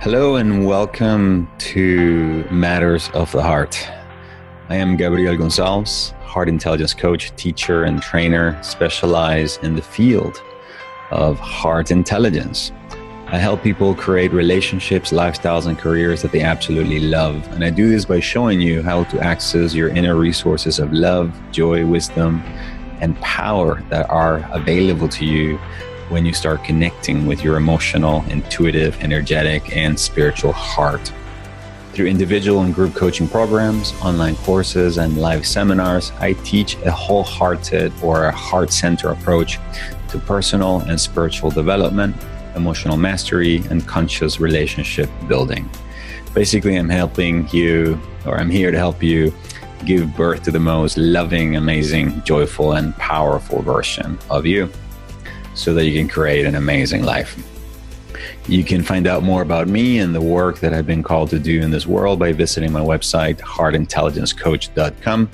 Hello and welcome to Matters of the Heart. I am Gabriel Gonsalves, heart intelligence coach, teacher, and trainer specialized in the field of heart intelligence. I help people create relationships, lifestyles, and careers that they absolutely love. And I do this by showing you how to access your inner resources of love, joy, wisdom, and power that are available to you when you start connecting with your emotional, intuitive, energetic, and spiritual heart. Through individual and group coaching programs, online courses, and live seminars, I teach a wholehearted or a heart center approach to personal and spiritual development emotional mastery, and conscious relationship building. Basically, I'm helping you, or I'm here to help you give birth to the most loving, amazing, joyful, and powerful version of you so that you can create an amazing life. You can find out more about me and the work that I've been called to do in this world by visiting my website, heartintelligencecoach.com,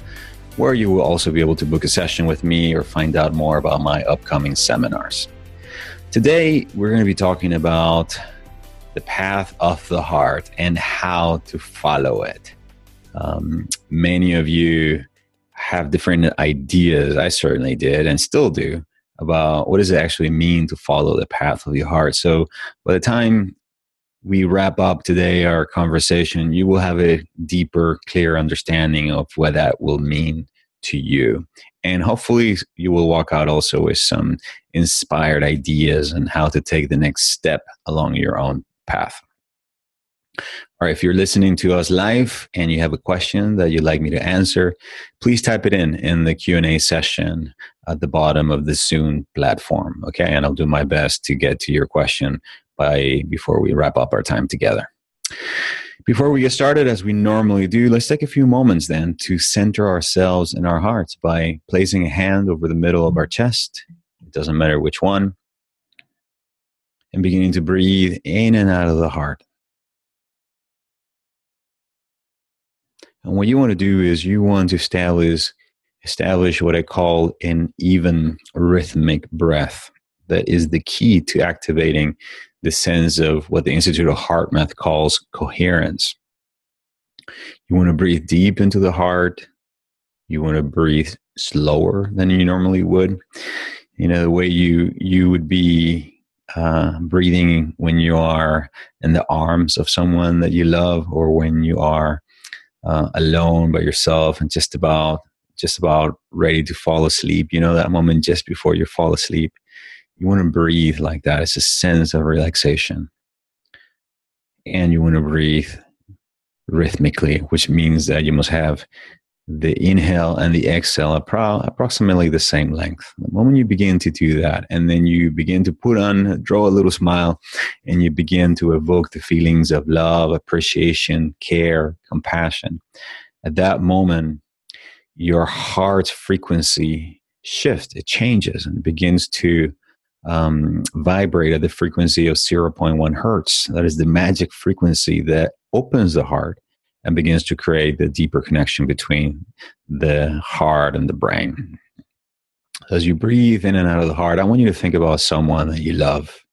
where you will also be able to book a session with me or find out more about my upcoming seminars. Today, we're going to be talking about the path of the heart and how to follow it. Um, many of you have different ideas. I certainly did and still do about what does it actually mean to follow the path of your heart. So by the time we wrap up today our conversation, you will have a deeper, clear understanding of what that will mean to you. And hopefully, you will walk out also with some inspired ideas on how to take the next step along your own path. Right, if you're listening to us live and you have a question that you'd like me to answer, please type it in in the Q&A session at the bottom of the Zoom platform, okay? And I'll do my best to get to your question by before we wrap up our time together. Before we get started, as we normally do, let's take a few moments then to center ourselves in our hearts by placing a hand over the middle of our chest. It doesn't matter which one. And beginning to breathe in and out of the heart. And what you want to do is you want to establish establish what I call an even rhythmic breath. That is the key to activating the sense of what the Institute of HeartMath calls coherence. You want to breathe deep into the heart. You want to breathe slower than you normally would. You know, the way you you would be uh, breathing when you are in the arms of someone that you love, or when you are uh, alone by yourself and just about just about ready to fall asleep. You know that moment just before you fall asleep you want to breathe like that. It's a sense of relaxation. And you want to breathe rhythmically, which means that you must have the inhale and the exhale appro- approximately the same length. The moment you begin to do that, and then you begin to put on, draw a little smile, and you begin to evoke the feelings of love, appreciation, care, compassion, at that moment, your heart's frequency shifts, it changes and begins to um, vibrate at the frequency of 0.1 hertz. That is the magic frequency that opens the heart and begins to create the deeper connection between the heart and the brain. As you breathe in and out of the heart, I want you to think about someone that you love.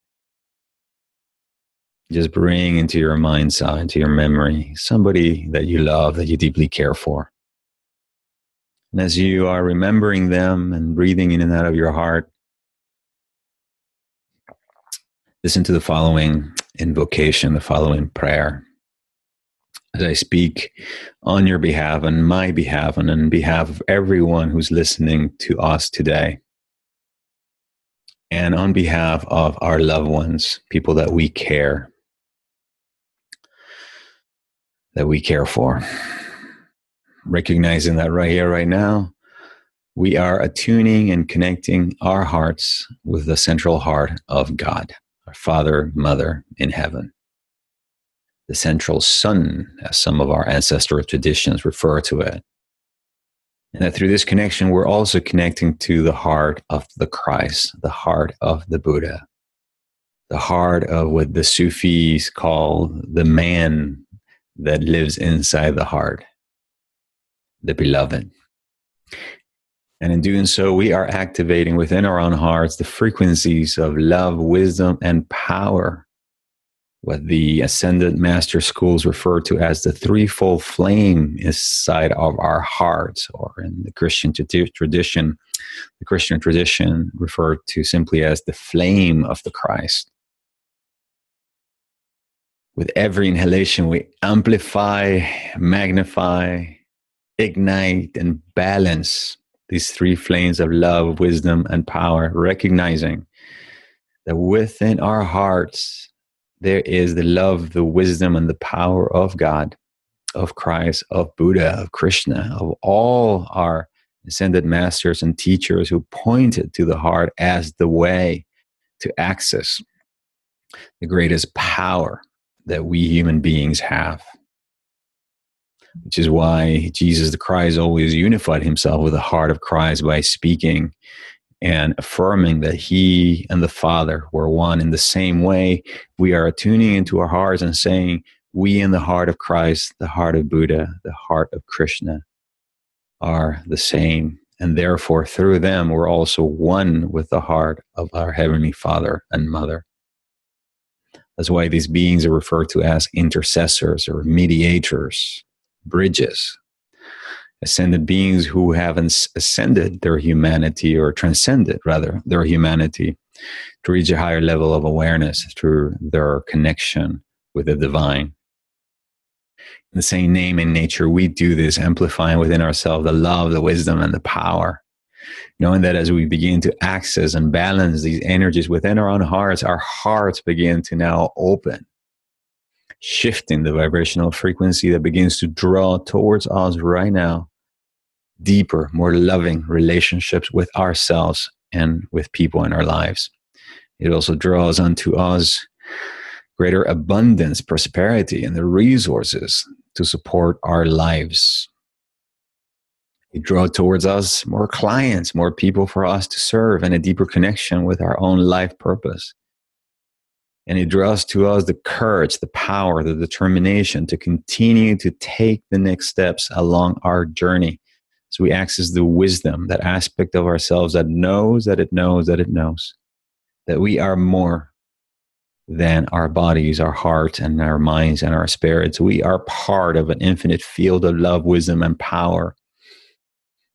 Just bring into your mind's eye, uh, into your memory, somebody that you love, that you deeply care for. And as you are remembering them and breathing in and out of your heart, Listen to the following invocation, the following prayer. As I speak on your behalf, on my behalf, and on behalf of everyone who's listening to us today, and on behalf of our loved ones, people that we care, that we care for. Recognizing that right here, right now, we are attuning and connecting our hearts with the central heart of God our Father, Mother in heaven. The central sun, as some of our ancestral traditions refer to it. And that through this connection, we're also connecting to the heart of the Christ, the heart of the Buddha, the heart of what the Sufis call the man that lives inside the heart, the beloved. And in doing so, we are activating within our own hearts the frequencies of love, wisdom, and power what the ascended master schools refer to as the threefold flame inside of our hearts, or in the Christian tradition, the Christian tradition referred to simply as the flame of the Christ. With every inhalation, we amplify, magnify, ignite, and balance these three flames of love, wisdom, and power, recognizing that within our hearts there is the love, the wisdom, and the power of God, of Christ, of Buddha, of Krishna, of all our ascended masters and teachers who pointed to the heart as the way to access the greatest power that we human beings have. Which is why Jesus the Christ always unified himself with the heart of Christ by speaking and affirming that he and the Father were one in the same way, we are tuning into our hearts and saying, We in the heart of Christ, the heart of Buddha, the heart of Krishna are the same. And therefore, through them, we're also one with the heart of our Heavenly Father and Mother. That's why these beings are referred to as intercessors or mediators, bridges ascended beings who haven't ascended their humanity or transcended rather their humanity to reach a higher level of awareness through their connection with the divine. In the same name in nature we do this amplifying within ourselves the love the wisdom and the power. Knowing that as we begin to access and balance these energies within our own hearts our hearts begin to now open shifting the vibrational frequency that begins to draw towards us right now deeper, more loving relationships with ourselves and with people in our lives. It also draws unto us greater abundance, prosperity, and the resources to support our lives. It draws towards us more clients, more people for us to serve, and a deeper connection with our own life purpose. And it draws to us the courage, the power, the determination to continue to take the next steps along our journey so we access the wisdom, that aspect of ourselves that knows that it knows that it knows that we are more than our bodies, our heart, and our minds and our spirits. We are part of an infinite field of love, wisdom, and power.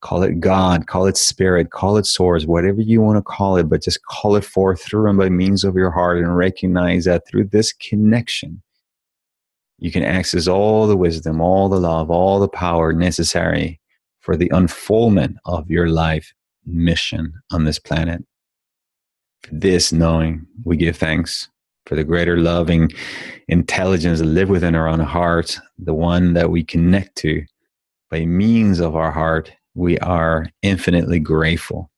Call it God, call it spirit, call it source, whatever you want to call it, but just call it forth through and by means of your heart and recognize that through this connection, you can access all the wisdom, all the love, all the power necessary for the unfoldment of your life mission on this planet. For this knowing, we give thanks for the greater loving intelligence that live within our own heart, the one that we connect to by means of our heart. We are infinitely grateful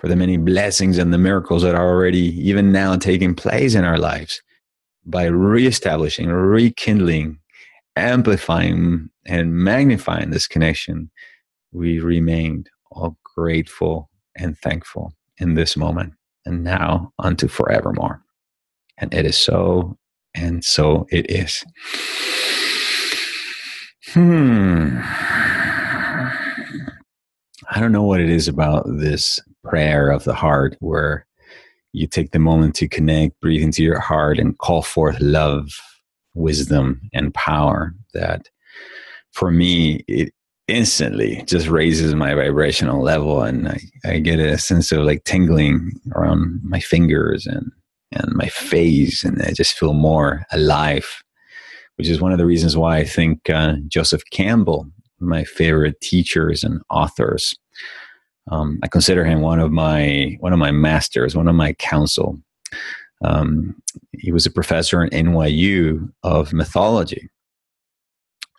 for the many blessings and the miracles that are already, even now, taking place in our lives by reestablishing, rekindling, amplifying, and magnifying this connection we remained all grateful and thankful in this moment and now unto forevermore. And it is so, and so it is. Hmm. I don't know what it is about this prayer of the heart where you take the moment to connect, breathe into your heart, and call forth love, wisdom, and power that for me, it, instantly just raises my vibrational level and I, I get a sense of like tingling around my fingers and and my face and I just feel more alive which is one of the reasons why I think uh, Joseph Campbell my favorite teachers and authors um, I consider him one of my one of my masters one of my counsel. Um, he was a professor in NYU of mythology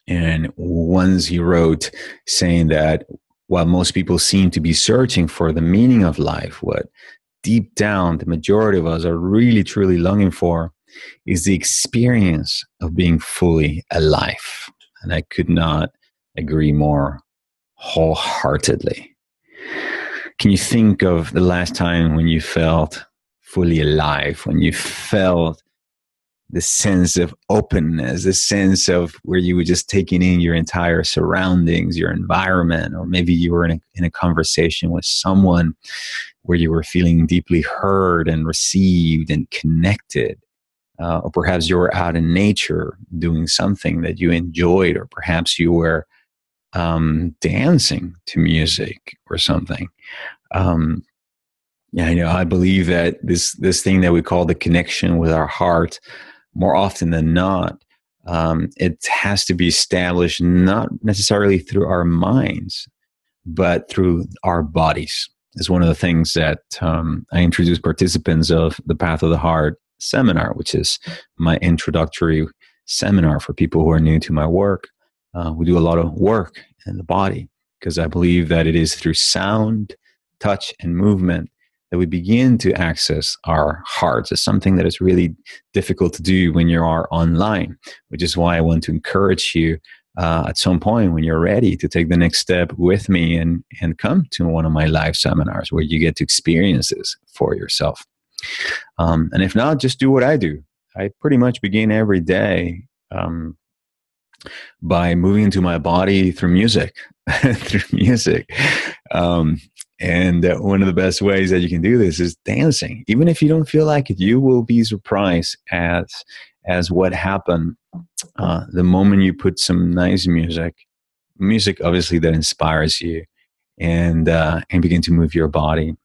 and ones he wrote saying that while most people seem to be searching for the meaning of life, what deep down the majority of us are really truly longing for is the experience of being fully alive. And I could not agree more wholeheartedly. Can you think of the last time when you felt fully alive, when you felt the sense of openness, the sense of where you were just taking in your entire surroundings, your environment, or maybe you were in a, in a conversation with someone where you were feeling deeply heard and received and connected uh, or perhaps you were out in nature doing something that you enjoyed, or perhaps you were um, dancing to music or something. Um, yeah, I know. I believe that this this thing that we call the connection with our heart, more often than not, um, it has to be established not necessarily through our minds, but through our bodies. Is one of the things that um, I introduce participants of the Path of the Heart seminar, which is my introductory seminar for people who are new to my work. Uh, we do a lot of work in the body because I believe that it is through sound, touch, and movement that we begin to access our hearts. It's something that is really difficult to do when you are online, which is why I want to encourage you uh, at some point when you're ready to take the next step with me and, and come to one of my live seminars where you get to experience this for yourself. Um, and if not, just do what I do. I pretty much begin every day um, by moving into my body through music, through music. Um, and one of the best ways that you can do this is dancing. Even if you don't feel like it, you will be surprised as as what happened uh, the moment you put some nice music, music obviously that inspires you, and uh, and begin to move your body.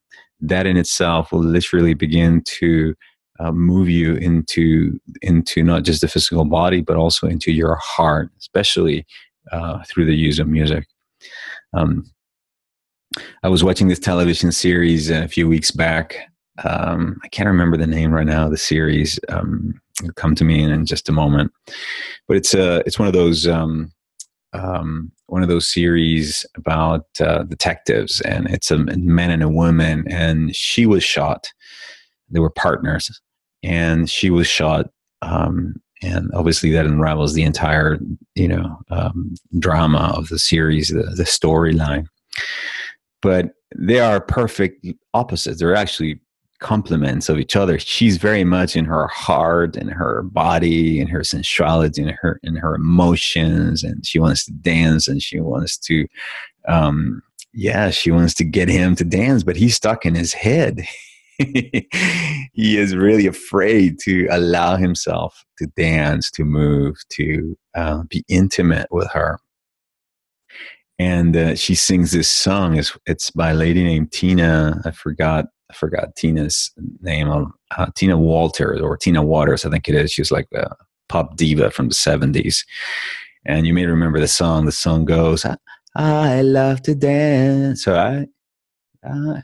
That in itself will literally begin to uh, move you into into not just the physical body but also into your heart, especially uh, through the use of music. Um, I was watching this television series a few weeks back. Um, I can't remember the name right now. The series um, come to me in, in, just a moment, but it's a uh, it's one of those um, um, one of those series about uh, detectives, and it's a man and a woman, and she was shot. They were partners, and she was shot um, and obviously that unravels the entire you know um, drama of the series the, the storyline but they are perfect opposites. They're actually complements of each other. She's very much in her heart and her body and her sensuality and her in her emotions, and she wants to dance and she wants to, um, yeah, she wants to get him to dance, but he's stuck in his head. he is really afraid to allow himself to dance, to move, to uh, be intimate with her and uh, she sings this song. It's, it's by a lady named Tina. I forgot I forgot Tina's name. Um, uh, Tina Walters or Tina Waters, I think it is. She's like a pop diva from the seventies. And you may remember the song. The song goes, "I, I love to dance." So I, I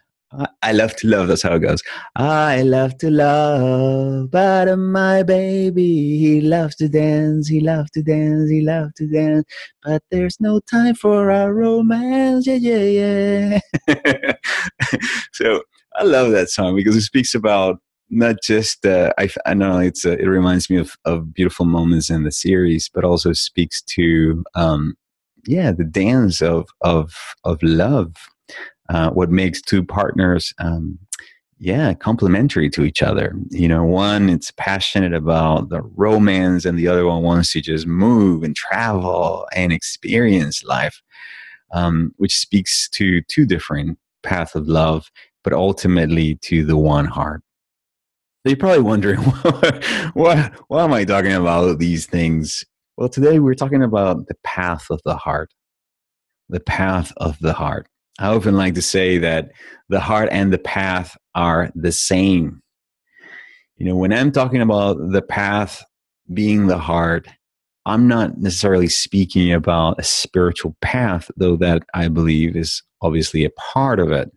I love to love. That's how it goes. I love to love, but my baby, he loves to dance. He loves to dance. He loves to dance. But there's no time for our romance. Yeah, yeah, yeah. so I love that song because it speaks about not just uh, I, I know it's a, it reminds me of, of beautiful moments in the series, but also speaks to um, yeah the dance of of of love uh, what makes two partners um, yeah complementary to each other. You know one it's passionate about the romance and the other one wants to just move and travel and experience life um, which speaks to two different paths of love but ultimately to the one heart. So you're probably wondering why, why am i talking about these things? Well today we're talking about the path of the heart. The path of the heart I often like to say that the heart and the path are the same. You know, when I'm talking about the path being the heart, I'm not necessarily speaking about a spiritual path, though that I believe is obviously a part of it.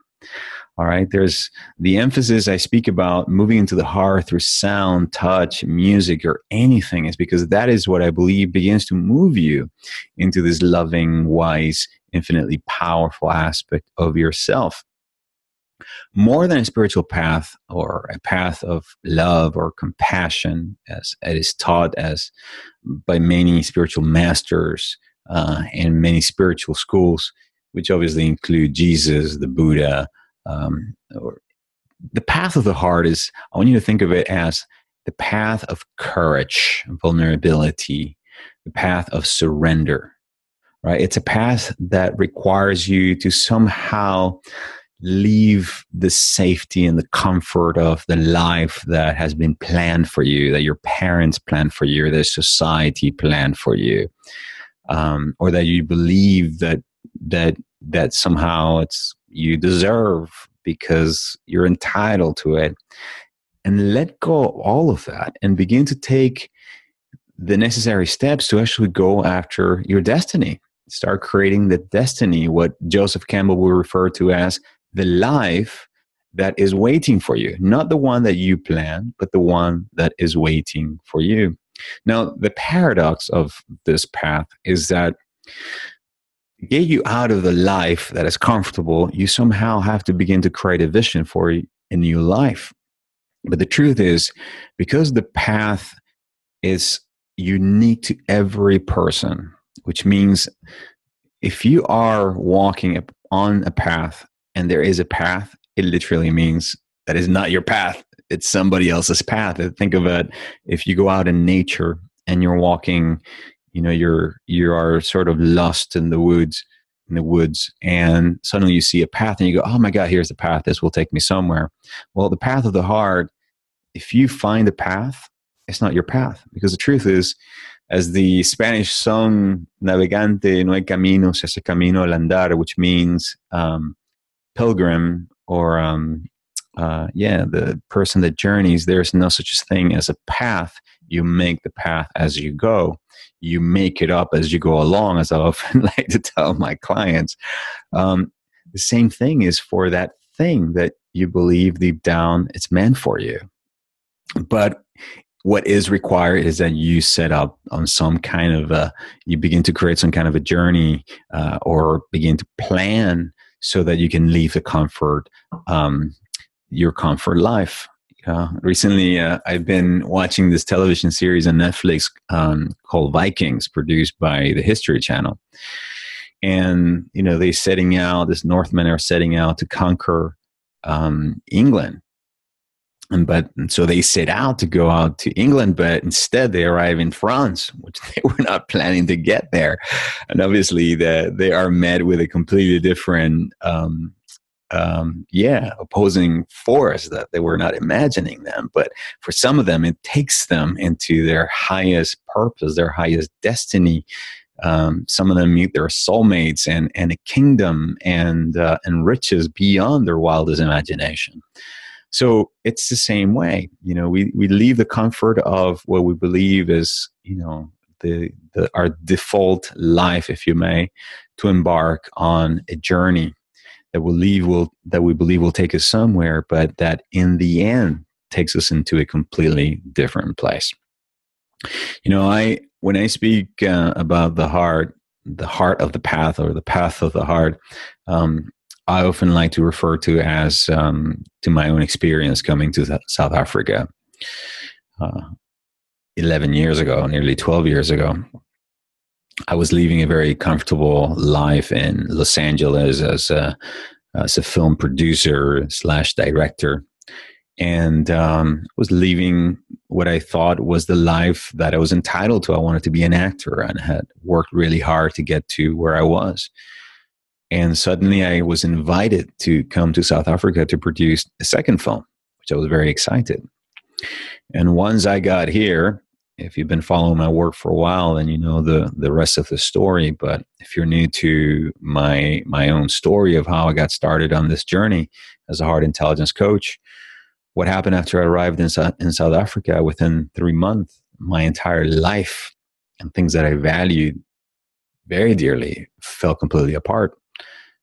All right, there's the emphasis I speak about moving into the heart through sound, touch, music, or anything is because that is what I believe begins to move you into this loving, wise, infinitely powerful aspect of yourself. More than a spiritual path or a path of love or compassion, as it is taught as by many spiritual masters uh, and many spiritual schools, which obviously include Jesus, the Buddha, um, or the path of the heart is. I want you to think of it as the path of courage, vulnerability, the path of surrender right? It's a path that requires you to somehow leave the safety and the comfort of the life that has been planned for you, that your parents planned for you, that society planned for you, um, or that you believe that that that somehow it's you deserve because you're entitled to it, and let go of all of that and begin to take the necessary steps to actually go after your destiny start creating the destiny, what Joseph Campbell will refer to as the life that is waiting for you, not the one that you plan, but the one that is waiting for you. Now, the paradox of this path is that get you out of the life that is comfortable, you somehow have to begin to create a vision for a new life. But the truth is, because the path is unique to every person, which means if you are walking on a path and there is a path, it literally means that is not your path. It's somebody else's path. Think of it if you go out in nature and you're walking, you know, you're you are sort of lost in the woods in the woods and suddenly you see a path and you go, Oh my God, here's the path. This will take me somewhere. Well, the path of the heart, if you find a path, it's not your path. Because the truth is, as the Spanish song Navegante no hay camino, se hace camino al andar, which means um, pilgrim or um, uh, yeah, the person that journeys, there's no such thing as a path. You make the path as you go. You make it up as you go along, as I often like to tell my clients. Um, the same thing is for that thing that you believe deep down it's meant for you. But what is required is that you set up on some kind of a, you begin to create some kind of a journey uh, or begin to plan so that you can leave the comfort, um, your comfort life. Uh, recently, uh, I've been watching this television series on Netflix um, called Vikings, produced by the History Channel. And, you know, they setting out, this Northmen are setting out to conquer um, England. And but and so they set out to go out to England, but instead they arrive in France, which they were not planning to get there. And obviously, the, they are met with a completely different, um, um, yeah, opposing force that they were not imagining them. But for some of them, it takes them into their highest purpose, their highest destiny. Um, some of them meet their soulmates and and a kingdom and uh, and riches beyond their wildest imagination. So it's the same way. You know, we, we leave the comfort of what we believe is, you know, the, the our default life, if you may, to embark on a journey that will leave will that we believe will take us somewhere, but that in the end takes us into a completely different place. You know, I when I speak uh, about the heart, the heart of the path or the path of the heart, um, I often like to refer to as um, to my own experience coming to South Africa uh, 11 years ago, nearly 12 years ago. I was leaving a very comfortable life in Los Angeles as a, as a film producer slash director, and um, was leaving what I thought was the life that I was entitled to. I wanted to be an actor and had worked really hard to get to where I was. And suddenly I was invited to come to South Africa to produce a second film, which I was very excited. And once I got here, if you've been following my work for a while, then you know the the rest of the story. But if you're new to my my own story of how I got started on this journey as a heart intelligence coach, what happened after I arrived in in South Africa? Within three months, my entire life and things that I valued very dearly fell completely apart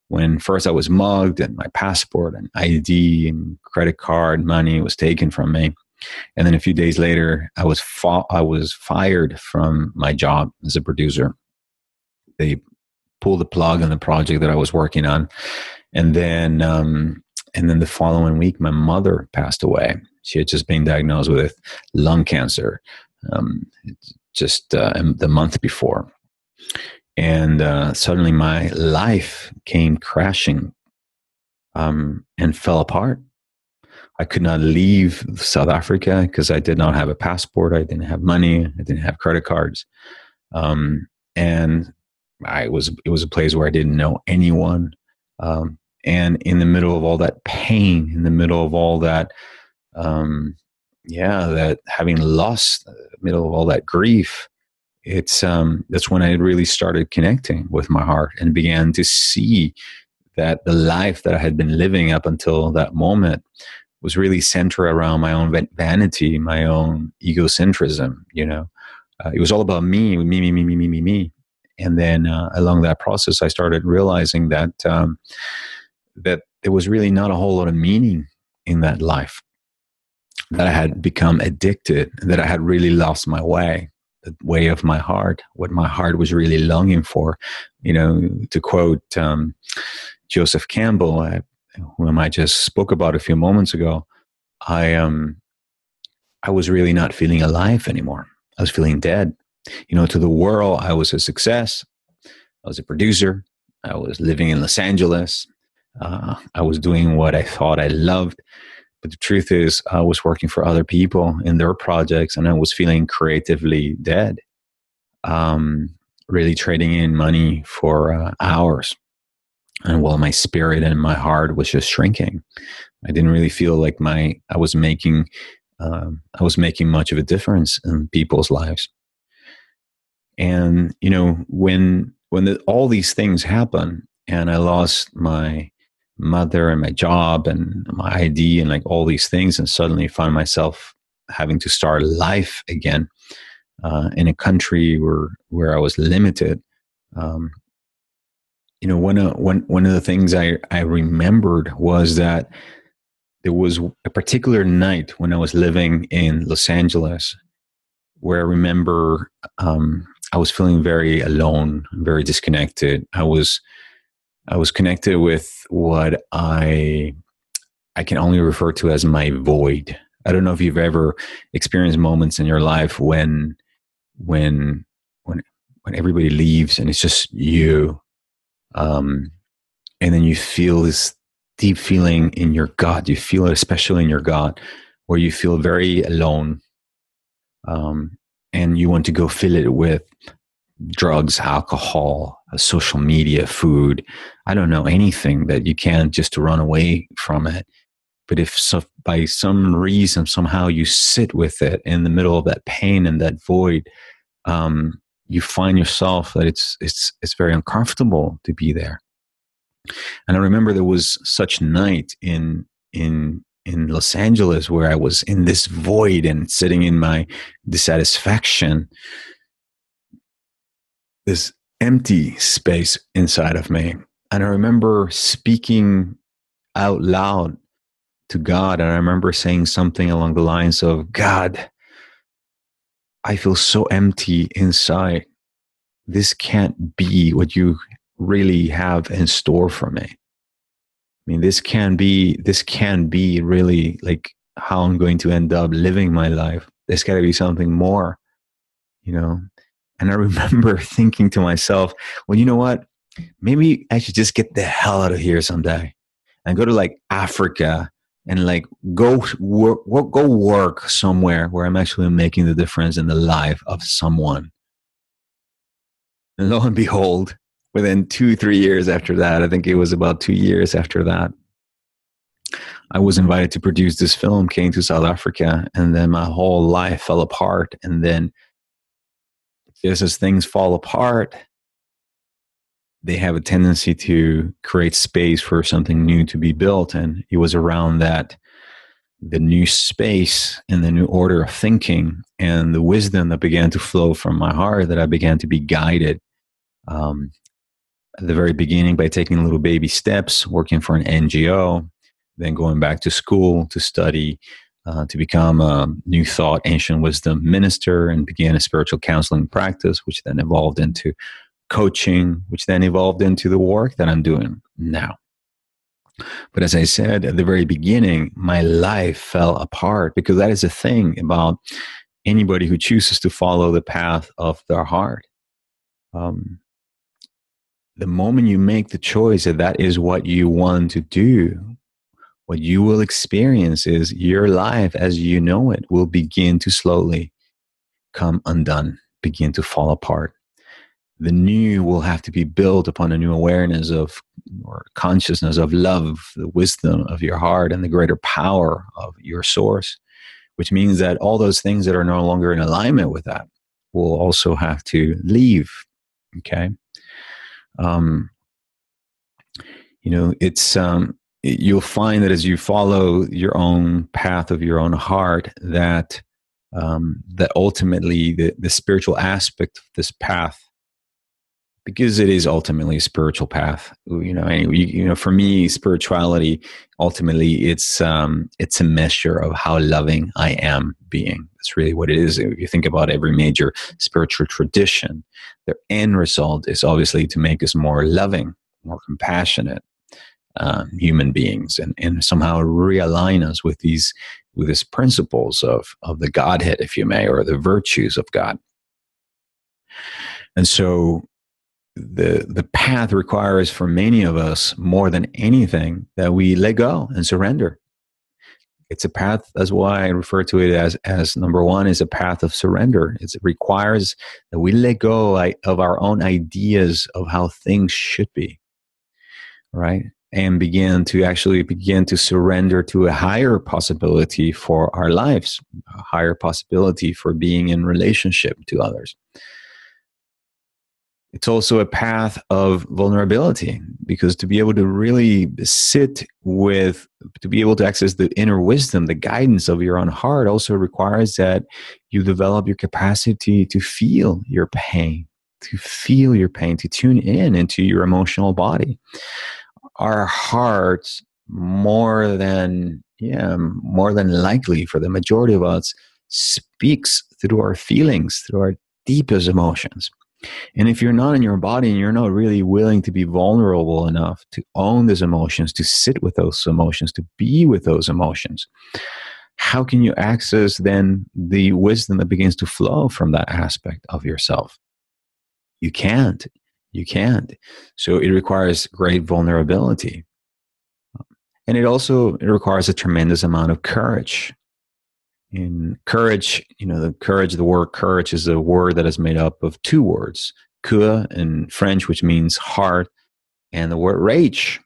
when first I was mugged and my passport and ID and credit card money was taken from me. And then a few days later, I was fa- I was fired from my job as a producer. They pulled the plug on the project that I was working on, and then um, and then the following week, my mother passed away. She had just been diagnosed with lung cancer, um, just uh, the month before, and uh, suddenly my life came crashing um, and fell apart. I could not leave South Africa because I did not have a passport. I didn't have money. I didn't have credit cards, um, and I was it was a place where I didn't know anyone. Um, and in the middle of all that pain, in the middle of all that, um, yeah, that having lost, uh, middle of all that grief, it's um, that's when I really started connecting with my heart and began to see that the life that I had been living up until that moment was really centered around my own vanity, my own egocentrism. You know, uh, it was all about me, me, me, me, me, me, me, me. And then uh, along that process, I started realizing that um, that there was really not a whole lot of meaning in that life. That I had become addicted, that I had really lost my way, the way of my heart, what my heart was really longing for. You know, to quote um, Joseph Campbell, uh, whom I just spoke about a few moments ago, I um, I was really not feeling alive anymore. I was feeling dead. You know, to the world, I was a success. I was a producer. I was living in Los Angeles. Uh, I was doing what I thought I loved. But the truth is, I was working for other people in their projects and I was feeling creatively dead. Um, really trading in money for uh, hours and while my spirit and my heart was just shrinking i didn't really feel like my i was making um, i was making much of a difference in people's lives and you know when when the, all these things happen and i lost my mother and my job and my id and like all these things and suddenly find myself having to start life again uh, in a country where where i was limited um, you know one of one one of the things I I remembered was that there was a particular night when I was living in Los Angeles where I remember um, I was feeling very alone, very disconnected. I was I was connected with what I I can only refer to as my void. I don't know if you've ever experienced moments in your life when when when when everybody leaves and it's just you um, and then you feel this deep feeling in your gut. You feel it especially in your gut, where you feel very alone. Um, and you want to go fill it with drugs, alcohol, social media, food. I don't know anything that you can just to run away from it. But if so, by some reason somehow you sit with it in the middle of that pain and that void, um, you find yourself that it's it's it's very uncomfortable to be there. And I remember there was such night in in in Los Angeles where I was in this void and sitting in my dissatisfaction, this empty space inside of me. And I remember speaking out loud to God. And I remember saying something along the lines of, God, I feel so empty inside. This can't be what you really have in store for me. I mean, this can be, this can be really like how I'm going to end up living my life. There's got to be something more, you know? And I remember thinking to myself, well, you know what? Maybe I should just get the hell out of here someday and go to like Africa and like go work, go work somewhere where I'm actually making the difference in the life of someone. And lo and behold, within two, three years after that, I think it was about two years after that, I was invited to produce this film, came to South Africa, and then my whole life fell apart. And then just as things fall apart, they have a tendency to create space for something new to be built. And it was around that the new space and the new order of thinking and the wisdom that began to flow from my heart that I began to be guided um, at the very beginning by taking little baby steps, working for an NGO, then going back to school to study, uh, to become a New Thought Ancient Wisdom minister and began a spiritual counseling practice, which then evolved into coaching, which then evolved into the work that I'm doing now. But as I said at the very beginning, my life fell apart because that is a thing about anybody who chooses to follow the path of their heart. Um, the moment you make the choice that that is what you want to do, what you will experience is your life as you know it will begin to slowly come undone, begin to fall apart the new will have to be built upon a new awareness of or consciousness of love, the wisdom of your heart, and the greater power of your source, which means that all those things that are no longer in alignment with that will also have to leave. Okay. Um, you know, it's, um, you'll find that as you follow your own path of your own heart, that um, that ultimately the, the spiritual aspect of this path because it is ultimately a spiritual path you know anyway you, you know for me spirituality ultimately it's um it's a measure of how loving i am being. That's really what it is. If you think about every major spiritual tradition their end result is obviously to make us more loving more compassionate um, human beings and, and somehow realign us with these with these principles of of the godhead if you may or the virtues of god. And so the the path requires for many of us more than anything that we let go and surrender. It's a path that's why i refer to it as as number one is a path of surrender. It's, it requires that we let go of our own ideas of how things should be right and begin to actually begin to surrender to a higher possibility for our lives a higher possibility for being in relationship to others. It's also a path of vulnerability because to be able to really sit with to be able to access the inner wisdom the guidance of your own heart also requires that you develop your capacity to feel your pain to feel your pain to tune in into your emotional body our hearts more than yeah more than likely for the majority of us speaks through our feelings through our deepest emotions and if you're not in your body and you're not really willing to be vulnerable enough to own those emotions, to sit with those emotions, to be with those emotions, how can you access then the wisdom that begins to flow from that aspect of yourself? You can't. You can't. So it requires great vulnerability. And it also it requires a tremendous amount of courage in courage, you know, the courage, the word courage is a word that is made up of two words, que in French, which means heart, and the word rage.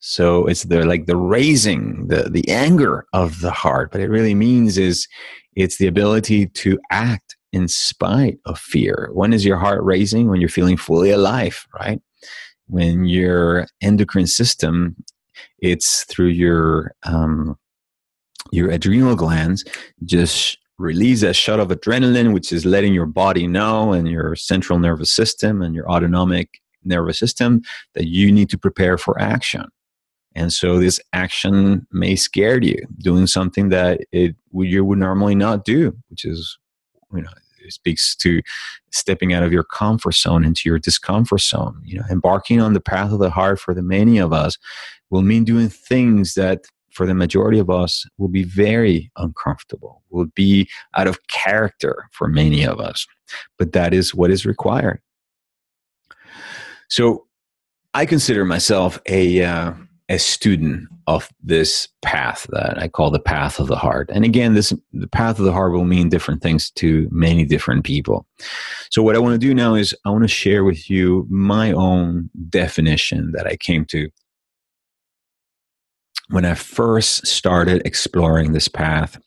So it's the like the raising, the the anger of the heart. But it really means is it's the ability to act in spite of fear. When is your heart raising? When you're feeling fully alive, right? When your endocrine system, it's through your um, your adrenal glands just release a shot of adrenaline, which is letting your body know and your central nervous system and your autonomic nervous system that you need to prepare for action. And so this action may scare you, doing something that it you would normally not do, which is, you know, it speaks to stepping out of your comfort zone into your discomfort zone. You know, embarking on the path of the heart for the many of us will mean doing things that for the majority of us will be very uncomfortable, will be out of character for many of us. But that is what is required. So I consider myself a, uh, a student of this path that I call the path of the heart. And again, this the path of the heart will mean different things to many different people. So what I want to do now is I want to share with you my own definition that I came to when I first started exploring this path,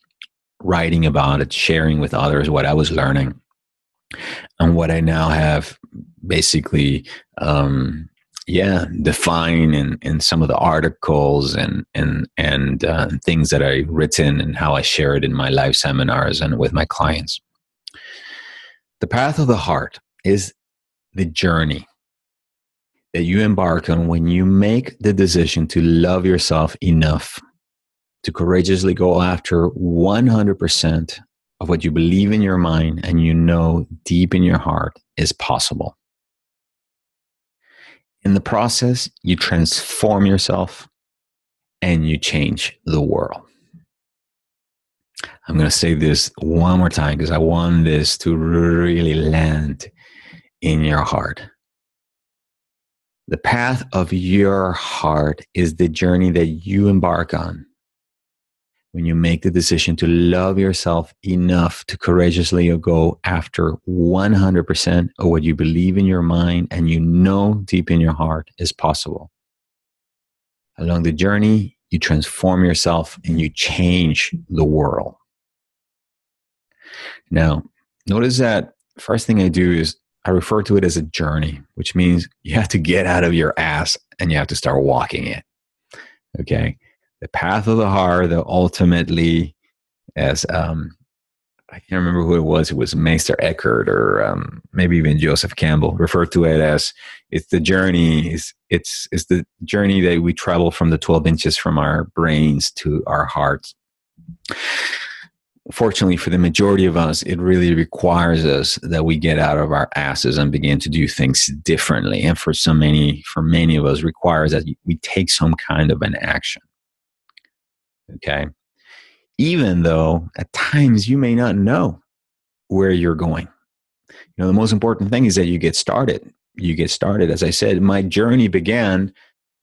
writing about it, sharing with others what I was learning, and what I now have basically, um, yeah, define in, in some of the articles and and and uh, things that I've written and how I share it in my live seminars and with my clients. The path of the heart is the journey that you embark on when you make the decision to love yourself enough to courageously go after 100% of what you believe in your mind and you know deep in your heart is possible. In the process, you transform yourself and you change the world. I'm going to say this one more time because I want this to really land in your heart. The path of your heart is the journey that you embark on when you make the decision to love yourself enough to courageously go after 100% of what you believe in your mind and you know deep in your heart is possible. Along the journey, you transform yourself and you change the world. Now, notice that first thing I do is I refer to it as a journey, which means you have to get out of your ass and you have to start walking it. Okay. The path of the heart that ultimately, as um, I can't remember who it was, it was Meister Eckhart or um, maybe even Joseph Campbell, referred to it as it's the journey, it's, it's, it's the journey that we travel from the 12 inches from our brains to our hearts fortunately for the majority of us, it really requires us that we get out of our asses and begin to do things differently. And for so many, for many of us, requires that we take some kind of an action. Okay. Even though at times you may not know where you're going. You know, the most important thing is that you get started. You get started. As I said, my journey began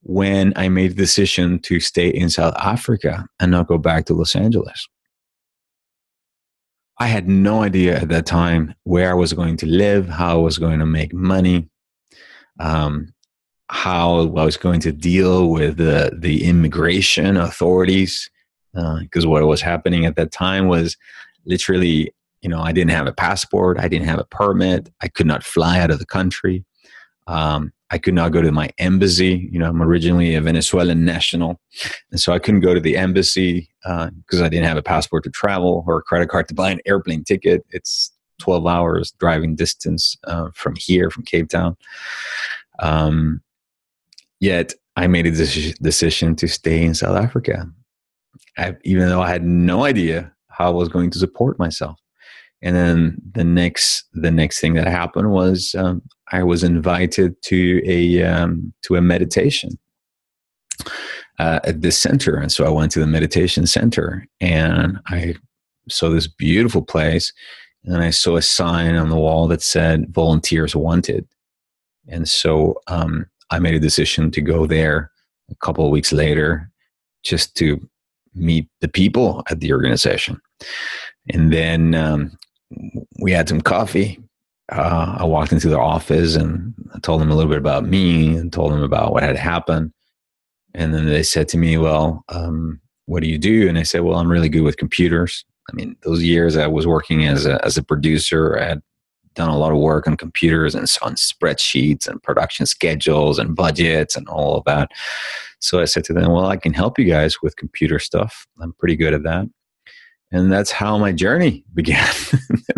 when I made the decision to stay in South Africa and not go back to Los Angeles. I had no idea at that time where I was going to live, how I was going to make money, um, how I was going to deal with the, the immigration authorities. Because uh, what was happening at that time was literally, you know, I didn't have a passport, I didn't have a permit, I could not fly out of the country. Um, I could not go to my embassy. You know, I'm originally a Venezuelan national, and so I couldn't go to the embassy because uh, I didn't have a passport to travel or a credit card to buy an airplane ticket. It's 12 hours driving distance uh, from here, from Cape Town. Um, yet I made a decision to stay in South Africa, I, even though I had no idea how I was going to support myself. And then the next the next thing that happened was um, I was invited to a um, to a meditation uh, at this center, and so I went to the meditation center, and I saw this beautiful place, and I saw a sign on the wall that said "Volunteers Wanted," and so um, I made a decision to go there a couple of weeks later, just to meet the people at the organization, and then um, we had some coffee uh, I walked into their office and I told them a little bit about me and told them about what had happened. And then they said to me, Well, um, what do you do? And I said, Well, I'm really good with computers. I mean, those years I was working as a, as a producer, had done a lot of work on computers and on spreadsheets and production schedules and budgets and all of that. So I said to them, Well, I can help you guys with computer stuff. I'm pretty good at that. And that's how my journey began.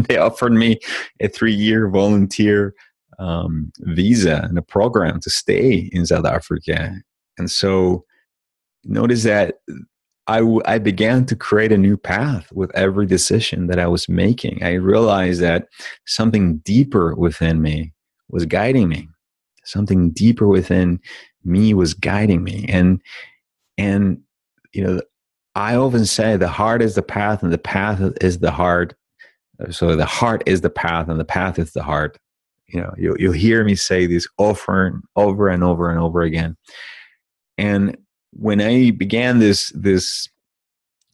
they offered me a three year volunteer um, visa and a program to stay in South Africa. And so notice that I, w- I began to create a new path with every decision that I was making. I realized that something deeper within me was guiding me. Something deeper within me was guiding me. And, and, you know, I often say the heart is the path and the path is the heart. So the heart is the path and the path is the heart. You know, you'll, you'll hear me say this over and over and over and over again. And when I began this this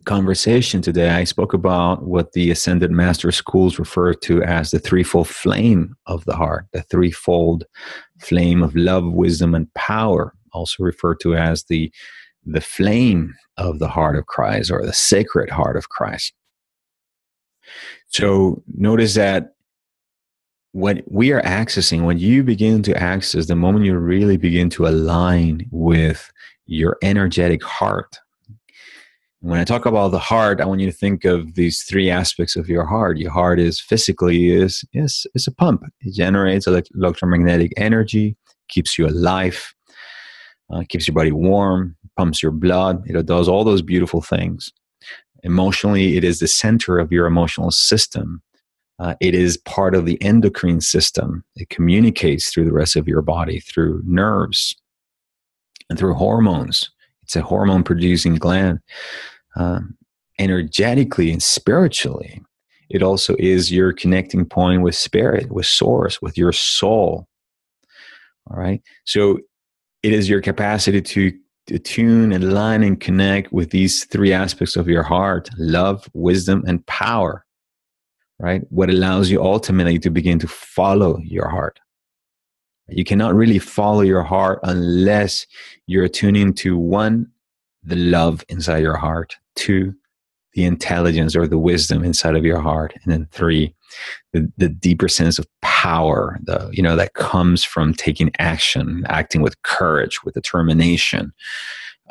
conversation today, I spoke about what the Ascended Master Schools refer to as the threefold flame of the heart, the threefold flame of love, wisdom, and power, also referred to as the the flame of the heart of Christ or the sacred heart of Christ. So notice that what we are accessing, when you begin to access, the moment you really begin to align with your energetic heart. When I talk about the heart, I want you to think of these three aspects of your heart. Your heart is physically is is is a pump. It generates electromagnetic energy, keeps you alive, uh, keeps your body warm, pumps your blood, it does all those beautiful things. Emotionally, it is the center of your emotional system. Uh, it is part of the endocrine system. It communicates through the rest of your body through nerves and through hormones. It's a hormone producing gland. Uh, energetically and spiritually, it also is your connecting point with spirit, with source, with your soul. All right. So it is your capacity to attune and align and connect with these three aspects of your heart love, wisdom, and power, right? What allows you ultimately to begin to follow your heart, You cannot really follow your heart unless you're tuning to one, the love inside your heart, two, the intelligence or the wisdom inside of your heart, and then three, the, the deeper sense of power, the you know that comes from taking action, acting with courage, with determination.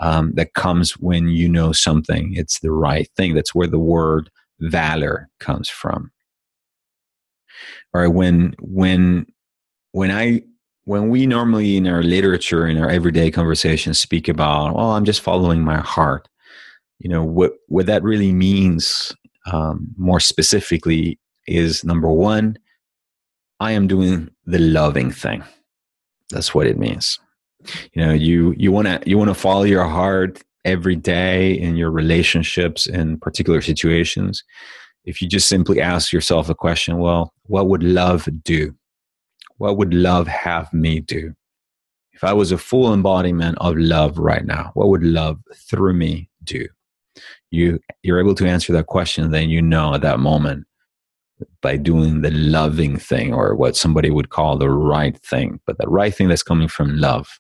Um, that comes when you know something it's the right thing. That's where the word valor comes from. All right, when when when I when we normally in our literature in our everyday conversations speak about well i'm just following my heart you know what what that really means um, more specifically is number one i am doing the loving thing. That's what it means. You know you you want to you want to follow your heart every day in your relationships in particular situations. If you just simply ask yourself a question well what would love do what would love have me do? If I was a full embodiment of love right now, what would love through me do? You, you're able to answer that question, then you know at that moment by doing the loving thing or what somebody would call the right thing, but the right thing that's coming from love.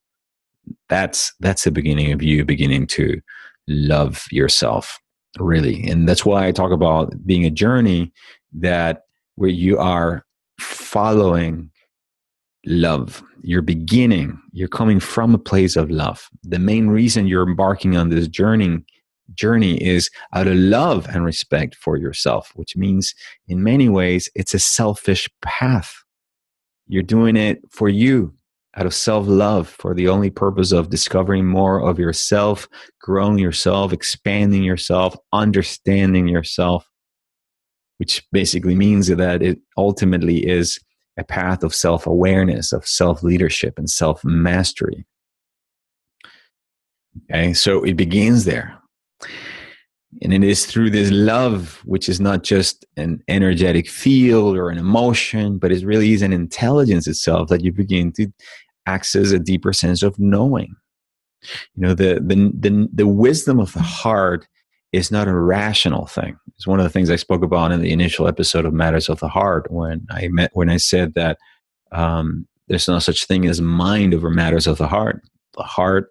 That's that's the beginning of you beginning to love yourself, really. And that's why I talk about being a journey that where you are following love. You're beginning, you're coming from a place of love. The main reason you're embarking on this journey journey is out of love and respect for yourself, which means in many ways it's a selfish path. You're doing it for you out of self love for the only purpose of discovering more of yourself, growing yourself, expanding yourself, understanding yourself, which basically means that it ultimately is a path of self awareness, of self leadership, and self mastery. Okay, so it begins there. And it is through this love, which is not just an energetic field or an emotion, but it really is an intelligence itself that you begin to access a deeper sense of knowing. You know, the the the, the wisdom of the heart is not a rational thing. It's one of the things I spoke about in the initial episode of Matters of the Heart when I met when I said that um, there's no such thing as mind over matters of the heart. The heart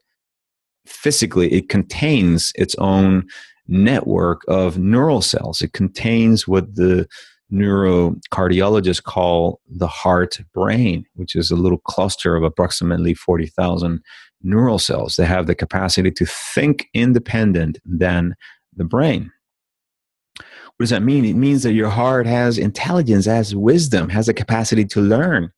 physically it contains its own network of neural cells. It contains what the neurocardiologists call the heart brain, which is a little cluster of approximately 40,000 neural cells. that have the capacity to think independent than the brain. What does that mean? It means that your heart has intelligence, has wisdom, has a capacity to learn.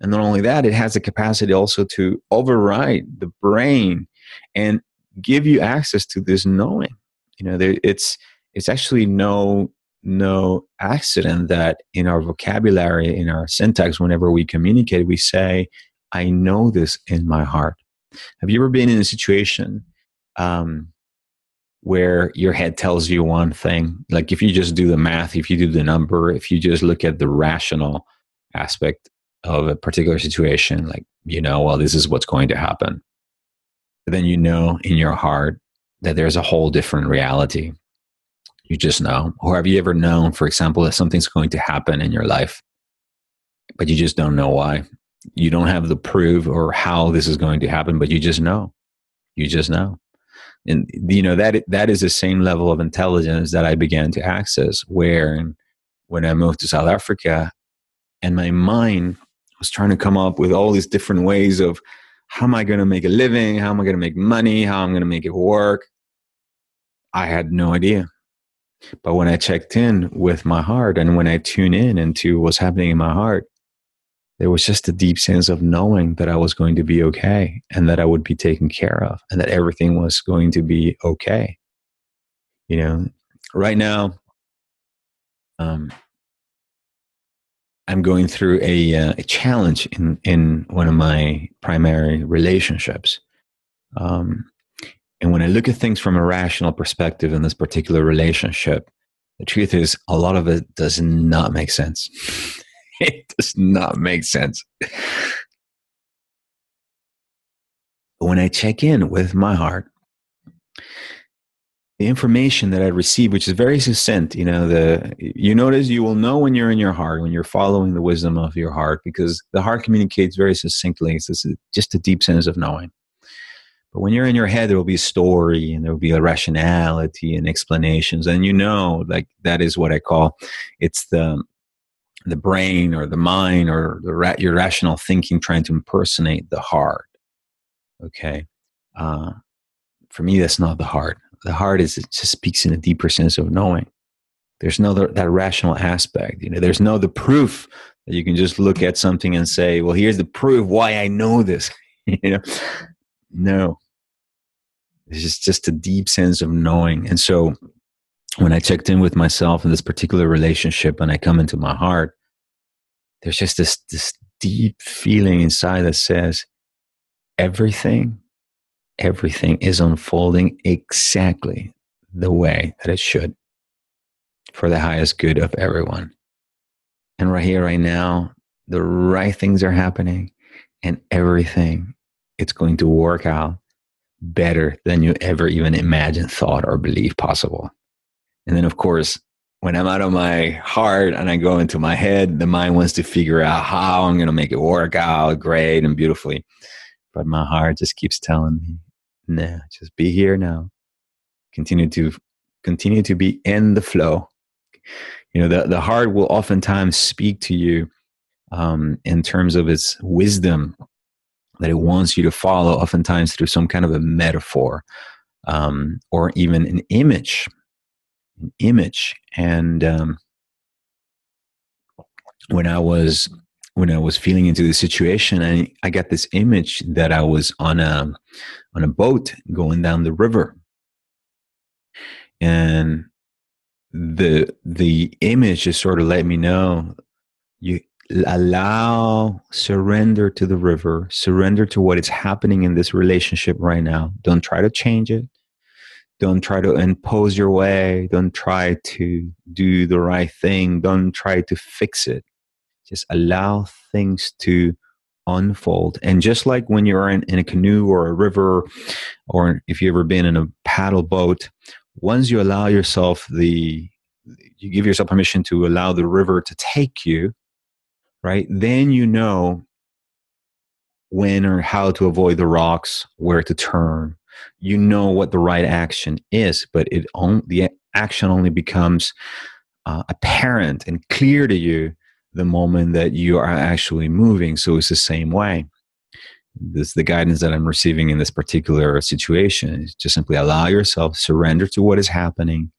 And not only that, it has the capacity also to override the brain and give you access to this knowing. You know, there, it's it's actually no no accident that in our vocabulary, in our syntax, whenever we communicate, we say, "I know this in my heart." Have you ever been in a situation um, where your head tells you one thing. Like if you just do the math, if you do the number, if you just look at the rational aspect of a particular situation, like, you know, well, this is what's going to happen. But then you know in your heart that there's a whole different reality. You just know. Or have you ever known, for example, that something's going to happen in your life, but you just don't know why? You don't have the proof or how this is going to happen, but you just know. You just know and you know that that is the same level of intelligence that I began to access. Where when I moved to South Africa, and my mind was trying to come up with all these different ways of how am I going to make a living, how am I going to make money, how I'm going to make it work. I had no idea. But when I checked in with my heart and when I tune in into what's happening in my heart, there was just a deep sense of knowing that I was going to be okay and that I would be taken care of and that everything was going to be okay. You know, right now, um, I'm going through a, uh, a challenge in, in one of my primary relationships. Um, and when I look at things from a rational perspective in this particular relationship, the truth is a lot of it does not make sense. it does not make sense. But when I check in with my heart the information that I receive, which is very succinct, you know, the you notice you will know when you're in your heart, when you're following the wisdom of your heart, because the heart communicates very succinctly. It's just a deep sense of knowing. But when you're in your head, there will be a story and there will be a rationality and explanations, and you know, like that is what I call it's the the brain or the mind or the ra- your rational thinking trying to impersonate the heart. Okay, uh, for me, that's not the heart the heart is it just speaks in a deeper sense of knowing. There's no that rational aspect. You know, there's no the proof that you can just look at something and say, "Well, here's the proof why I know this." you know, no. It's just just a deep sense of knowing, and so when I checked in with myself in this particular relationship, and I come into my heart, there's just this this deep feeling inside that says everything everything is unfolding exactly the way that it should for the highest good of everyone. And right here, right now, the right things are happening and everything it's going to work out better than you ever even imagined, thought, or believed possible. And then, of course, when I'm out of my heart and I go into my head, the mind wants to figure out how I'm going to make it work out great and beautifully. But my heart just keeps telling me, Nah, just be here now. Continue to continue to be in the flow. You know, the, the heart will oftentimes speak to you um, in terms of its wisdom that it wants you to follow, oftentimes through some kind of a metaphor um, or even an image. An image. And um, when I was when I was feeling into the situation, I, I got this image that I was on a on a boat going down the river, and the the image just sort of let me know you allow surrender to the river surrender to what is happening in this relationship right now don't try to change it don't try to impose your way don't try to do the right thing don't try to fix it just allow things to unfold. And just like when you're in, in a canoe or a river, or if you've ever been in a paddle boat, once you allow yourself the, you give yourself permission to allow the river to take you, right? Then you know when or how to avoid the rocks, where to turn. You know what the right action is, but it on, the action only becomes uh, apparent and clear to you the moment that you are actually moving. So it's the same way. This the guidance that I'm receiving in this particular situation is just simply allow yourself, surrender to what is happening,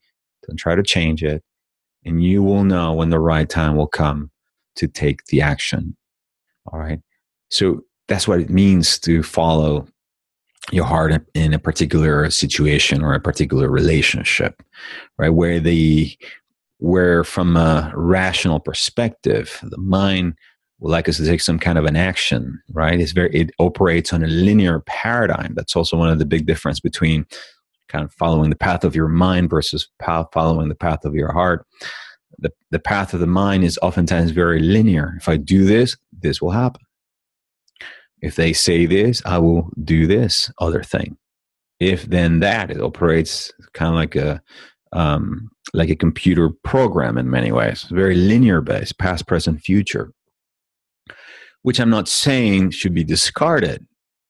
don't try to change it, and you will know when the right time will come to take the action. All right. So that's what it means to follow your heart in a particular situation or a particular relationship, right? Where the where from a rational perspective the mind would like us to take some kind of an action right? It's very it operates on a linear paradigm. That's also one of the big difference between kind of following the path of your mind versus following the path of your heart. The, the path of the mind is oftentimes very linear. If i do this this will happen if they say this i will do this other thing if then that it operates kind of like a um, like a computer program in many ways, very linear based, past, present, future, which I'm not saying should be discarded.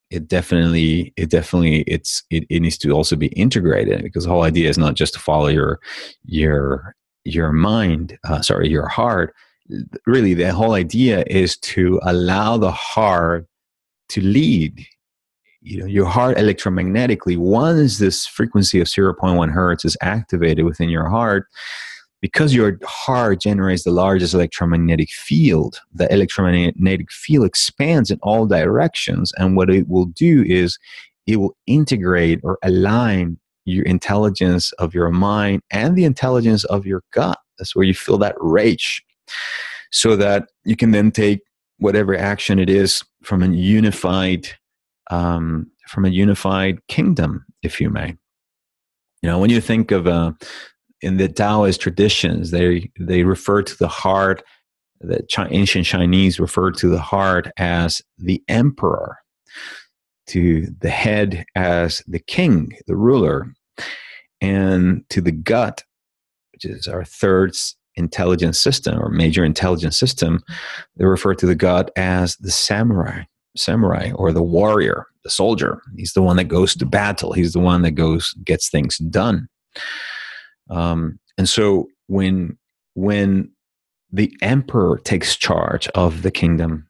It definitely, it definitely, it's it, it needs to also be integrated because the whole idea is not just to follow your your your mind, uh, sorry, your heart. Really, the whole idea is to allow the heart to lead you know your heart electromagnetically once this frequency of 0.1 hertz is activated within your heart because your heart generates the largest electromagnetic field the electromagnetic field expands in all directions and what it will do is it will integrate or align your intelligence of your mind and the intelligence of your gut. That's where you feel that rage. So that you can then take whatever action it is from a unified um, from a unified kingdom, if you may. You know, when you think of uh, in the Taoist traditions, they they refer to the heart. The ancient Chinese refer to the heart as the emperor, to the head as the king, the ruler, and to the gut, which is our third intelligence system or major intelligence system, they refer to the god as the samurai, samurai or the warrior, the soldier. He's the one that goes to battle. He's the one that goes gets things done. Um, and so when when the emperor takes charge of the kingdom,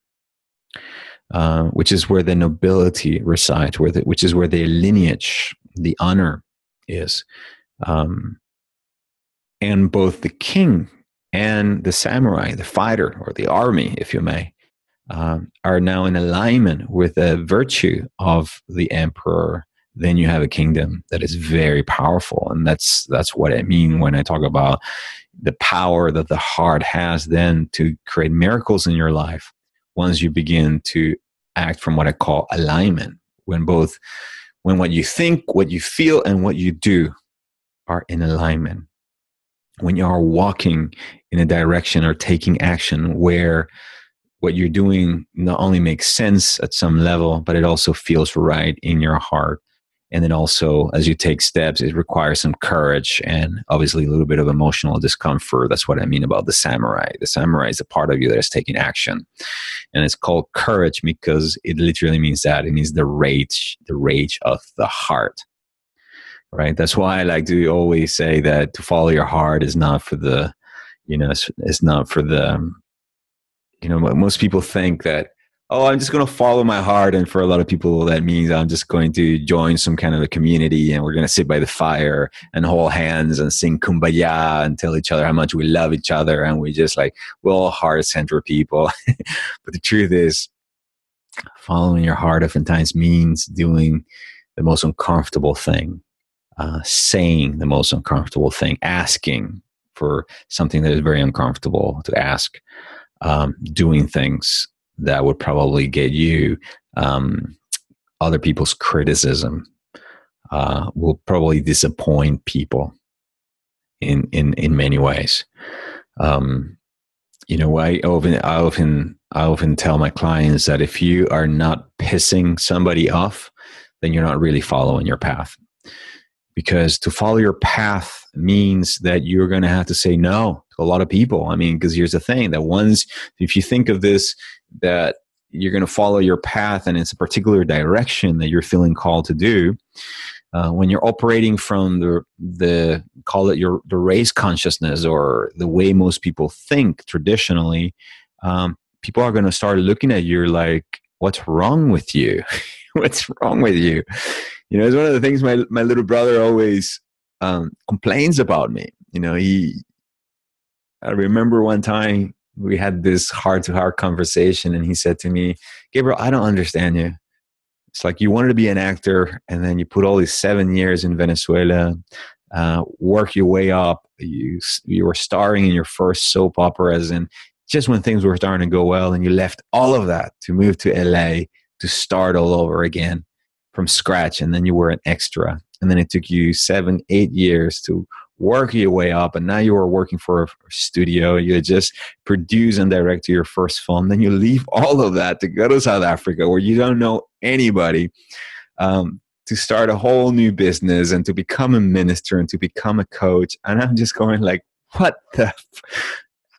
uh, which is where the nobility resides, where the, which is where the lineage, the honor is. Um, and both the king and the samurai, the fighter or the army, if you may, um, are now in alignment with the virtue of the emperor then you have a kingdom that is very powerful. And that's that's what i mean when i talk about the power that the heart has then to create miracles in your life once you begin to act from what i call alignment when both when what you think what you feel and what you do are in alignment when you are walking in a direction or taking action where what you're doing not only makes sense at some level but it also feels right in your heart. And then also as you take steps it requires some courage and obviously a little bit of emotional discomfort. That's what i mean about the samurai. The samurai is a part of you that is taking action. And it's called courage because it literally means that. It means the rage the rage of the heart right that's why i like to always say that to follow your heart is not for the you know it's, it's not for the you know most people think that oh, I'm just going to follow my heart. And for a lot of people, that means I'm just going to join some kind of a community and we're going to sit by the fire and hold hands and sing kumbaya and tell each other how much we love each other. And we just like, we're all heart centered people. but the truth is, following your heart oftentimes means doing the most uncomfortable thing, uh, saying the most uncomfortable thing, asking for something that is very uncomfortable to ask, um, doing things that would probably get you um, other people's criticism uh, will probably disappoint people in in in many ways. Um, you know, I often I often I often tell my clients that if you are not pissing somebody off, then you're not really following your path. Because to follow your path means that you're going to have to say no to a lot of people. I mean, because here's the thing that once, if you think of this that you're going to follow your path and it's a particular direction that you're feeling called to do uh, when you're operating from the the call it your the race consciousness or the way most people think traditionally um, people are going to start looking at you like what's wrong with you what's wrong with you you know it's one of the things my my little brother always um, complains about me. You know he i remember one time we had this heart to heart conversation and he said to me gabriel i don't understand you. It's like you wanted to be an actor and then you put all these seven years in venezuela uh, work your way up. You you were starring in your first soap operas and just when things were starting to go well and you left all of that to move to la to start all over again from scratch and then you were an extra. And then it took you seven eight years to work your way up and now you are working for a studio. You just produce and direct your first film then you leave all of that to go to south africa where you don't know anybody um, to start a whole new business and to become a minister and to become a coach. And i'm just going like what the f-?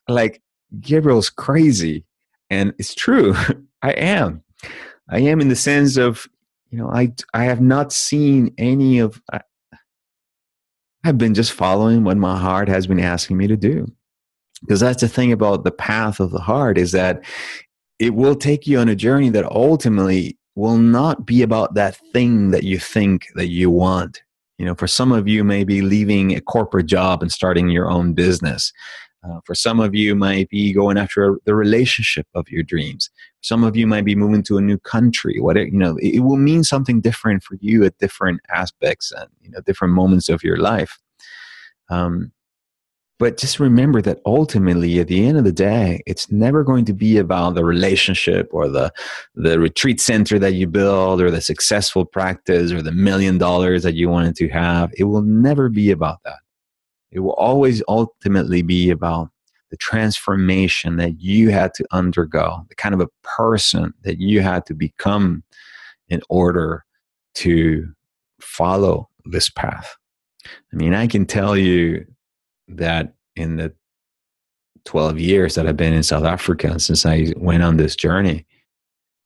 like gabriel's crazy. And it's true. I am. I am in the sense of you know i i have not seen any of I've been just following what my heart has been asking me to do. Because that's the thing about the path of the heart is that it will take you on a journey that ultimately will not be about that thing that you think that you want. You know, for some of you, maybe leaving a corporate job and starting your own business. Uh, for some of you, might be going after the relationship of your dreams. Some of you might be moving to a new country. What it, you know, it, it will mean something different for you at different aspects and you know different moments of your life. Um, but just remember that ultimately, at the end of the day, it's never going to be about the relationship or the the retreat center that you build or the successful practice or the million dollars that you wanted to have. It will never be about that. It will always ultimately be about the transformation that you had to undergo, the kind of a person that you had to become in order to follow this path. I mean, I can tell you that in the 12 years that I've been in South Africa since I went on this journey,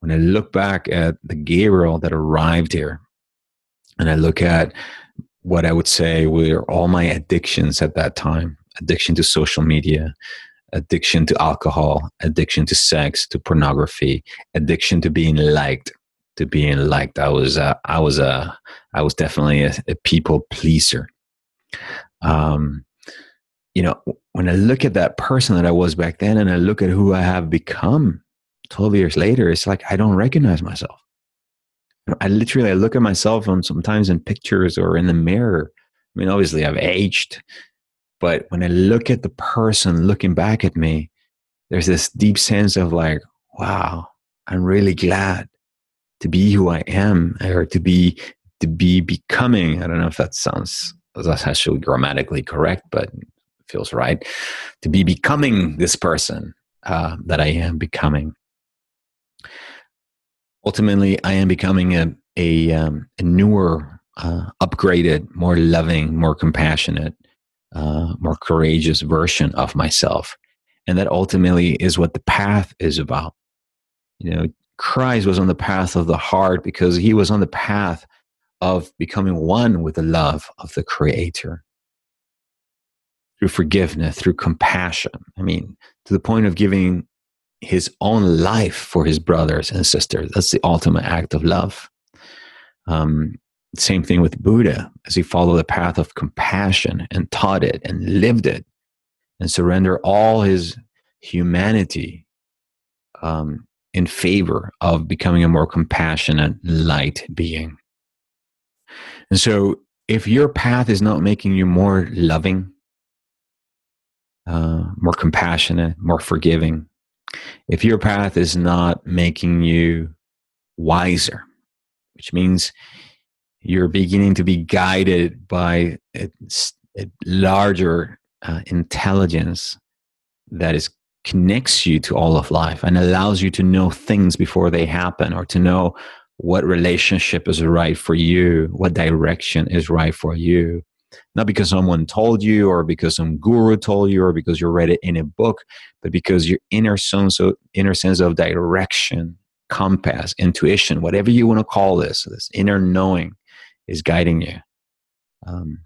when I look back at the Gabriel that arrived here, and I look at what I would say were all my addictions at that time addiction to social media, addiction to alcohol, addiction to sex, to pornography, addiction to being liked, to being liked. I was, uh, I was, uh, I was definitely a, a people pleaser. Um, you know, when I look at that person that I was back then, and I look at who I have become, twelve years later, it's like I don't recognize myself. I literally I look at myself on sometimes in pictures or in the mirror. I mean, obviously I've aged, but when I look at the person looking back at me, there's this deep sense of like, wow, I'm really glad to be who I am or to be to be becoming. I don't know if that sounds that's actually grammatically correct, but feels right. To be becoming this person uh, that I am becoming. Ultimately, I am becoming a a, um, a newer, uh, upgraded, more loving, more compassionate, uh, more courageous version of myself. And that ultimately is what the path is about. You know, Christ was on the path of the heart because he was on the path of becoming one with the love of the Creator through forgiveness, through compassion. I mean, to the point of giving his own life for his brothers and sisters. That's the ultimate act of love. Um, same thing with Buddha, as he followed the path of compassion and taught it and lived it and surrender all his humanity um, in favor of becoming a more compassionate, light being. And so, if your path is not making you more loving, uh, more compassionate, more forgiving, if your path is not making you wiser, which means you're beginning to be guided by a, a larger uh, intelligence that is connects you to all of life and allows you to know things before they happen or to know what relationship is right for you what direction is right for you not because someone told you or because some guru told you or because you read it in a book but because your inner sense of, inner sense of direction compass intuition whatever you want to call this this inner knowing is guiding you. Um,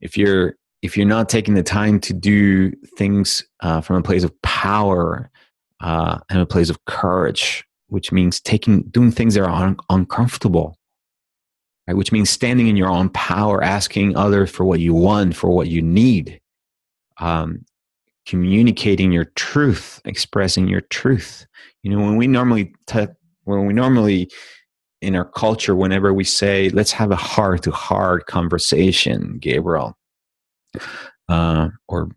if you're if you're not taking the time to do things uh, from a place of power uh, and a place of courage, which means taking doing things that are un- uncomfortable, right? Which means standing in your own power, asking others for what you want, for what you need, um, communicating your truth, expressing your truth. You know, when we normally t- when we normally in our culture whenever we say let's have a heart to heart conversation gabriel uh, or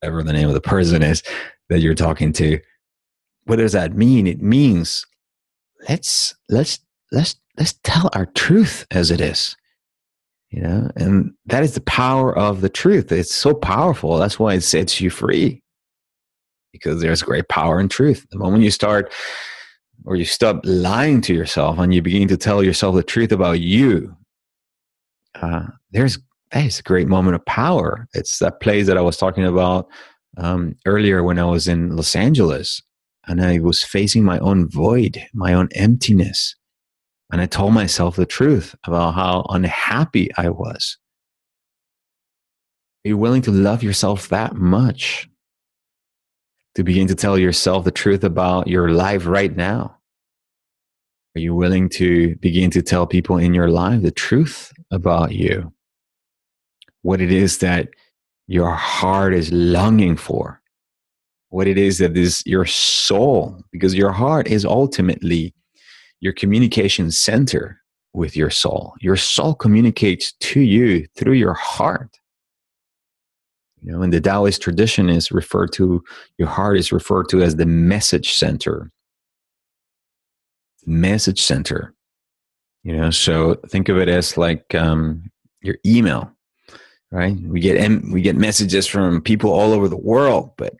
whatever the name of the person is that you're talking to what does that mean it means let's let's let's let's tell our truth as it is you know? And that is the power of the truth. It's so powerful. That's why it sets you free. Because there's great power in truth. The moment you start or you stop lying to yourself and you begin to tell yourself the truth about you, uh, there's that is a great moment of power. It's that place that I was talking about um, earlier when I was in Los Angeles and I was facing my own void, my own emptiness. And I told myself the truth about how unhappy I was. Are you willing to love yourself that much? To begin to tell yourself the truth about your life right now? Are you willing to begin to tell people in your life the truth about you? What it is that your heart is longing for? What it is that is your soul? Because your heart is ultimately your communication center with your soul. Your soul communicates to you through your heart. You know, in the Taoist tradition is referred to, your heart is referred to as the message center message center. You know, so think of it as like um, your email, right? We get we get messages from people all over the world, but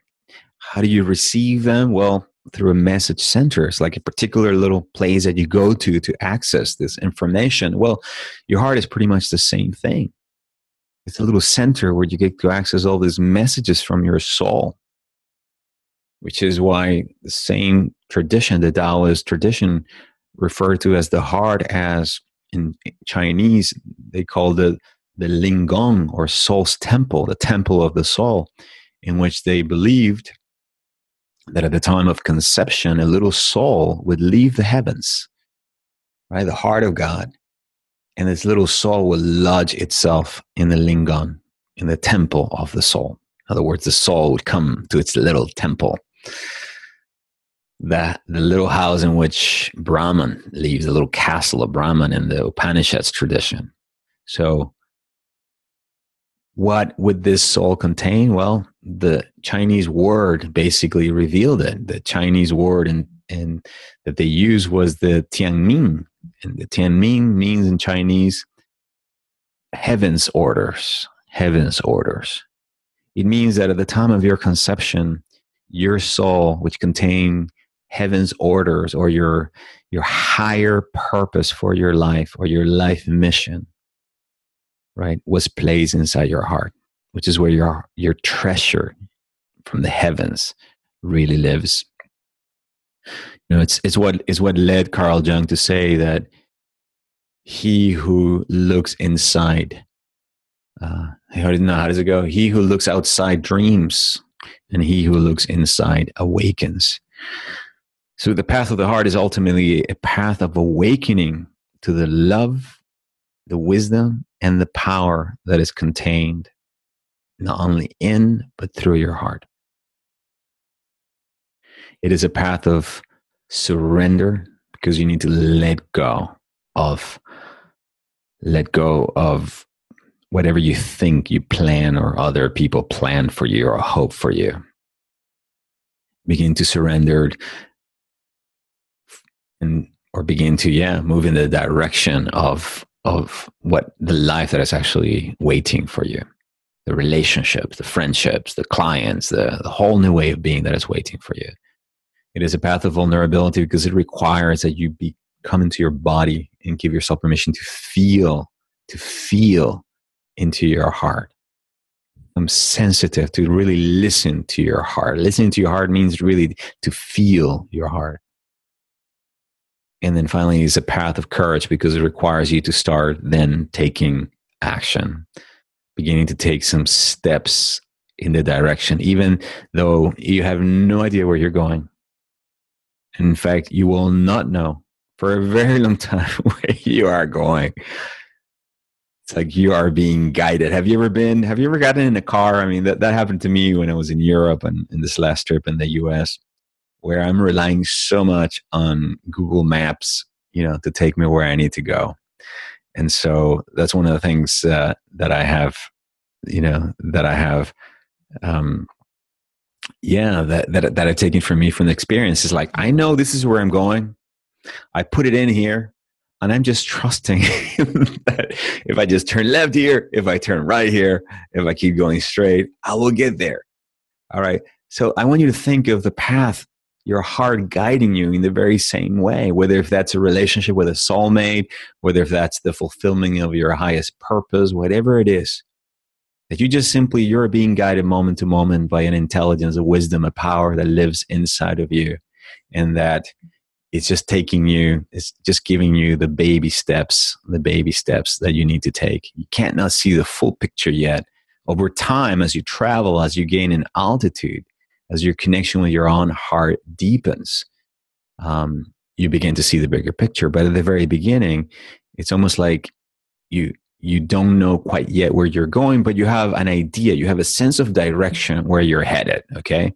how do you receive them? Well, through a message center. It's like a particular little place that you go to to access this information. Well, your heart is pretty much the same thing. it's a little center where you get to access all these messages from your soul, which is why the same tradition, the Taoist tradition, referred to as the heart, as in Chinese, they call it the Lingong or soul's temple, the temple of the soul, in which they believed that at the time of conception, a little soul would leave the heavens, right? The heart of God. And this little soul will lodge itself in the Lingong, in the temple of the soul. In other words, the soul would come to its little temple. That the little house in which Brahman leaves, the little castle of Brahman in the Upanishads tradition. So what would this soul contain? Well, the Chinese word basically revealed it. The Chinese word and and that they used was the Tianming, and the Tianming means in Chinese heaven's orders. Heaven's orders. It means that at the time of your conception, your soul, which contained heaven's orders or your your higher purpose for your life or your life mission right, was placed inside your heart, which is where your, your treasure from the heavens really lives. You know, it's, it's what is what led Carl Jung to say that he who looks inside, uh, how, did, how does it go? He who looks outside dreams, and he who looks inside awakens. So the path of the heart is ultimately a path of awakening to the love, the wisdom, and the power that is contained not only in, but through your heart. It is a path of surrender because you need to let go of let go of whatever you think you plan or other people plan for you or hope for you. Begin to surrender and or begin to yeah move in the direction of of what the life that is actually waiting for you. The relationships the friendships the clients the, the whole new way of being that is waiting for you. It is a path of vulnerability because it requires that you be, come into your body and give yourself permission to feel to feel into your heart. I'm sensitive to really listen to your heart. Listening to your heart means really to feel your heart and then finally is a path of courage because it requires you to start then taking action beginning to take some steps in the direction even though you have no idea where you're going. In fact you will not know for a very long time where you are going. It's like you are being guided. Have you ever been have you ever gotten in a car? I mean that, that happened to me when i was in europe and in this last trip in the us where I'm relying so much on Google Maps, you know, to take me where I need to go. And so that's one of the things uh, that I have, you know, that I have, um, yeah, that, that, that I've taken from me from the experience is like, I know this is where I'm going. I put it in here and I'm just trusting that if I just turn left here, if I turn right here, if I keep going straight, I will get there. All right. So I want you to think of the path your heart guiding you in the very same way, whether if that's a relationship with a soulmate, whether if that's the fulfilling of your highest purpose, whatever it is, that you just simply, you're being guided moment to moment by an intelligence, a wisdom, a power that lives inside of you. And that it's just taking you, it's just giving you the baby steps, the baby steps that you need to take. You can't not see the full picture yet. Over time, as you travel, as you gain in altitude, as your connection with your own heart deepens, um, you begin to see the bigger picture. But at the very beginning, it's almost like you you don't know quite yet where you're going, but you have an idea. You have a sense of direction where you're headed. Okay,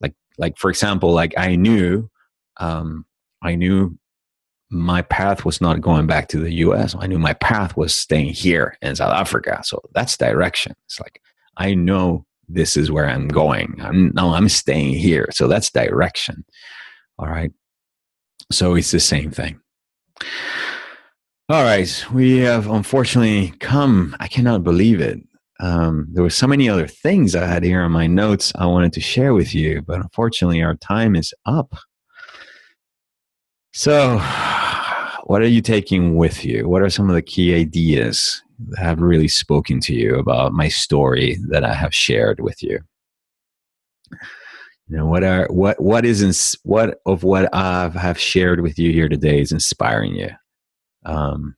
like like for example, like I knew, um, I knew my path was not going back to the U.S. I knew my path was staying here in South Africa. So that's direction. It's like I know this is where I'm going. I'm no, I'm staying here. So that's direction. All right. So it's the same thing. All right. We have unfortunately come, I cannot believe it. Um, there were so many other things I had here on my notes I wanted to share with you, but unfortunately our time is up. So what are you taking with you? What are some of the key ideas that have really spoken to you about my story that I have shared with you? You know, what are what what is ins- what of what I have shared with you here today is inspiring you? Um,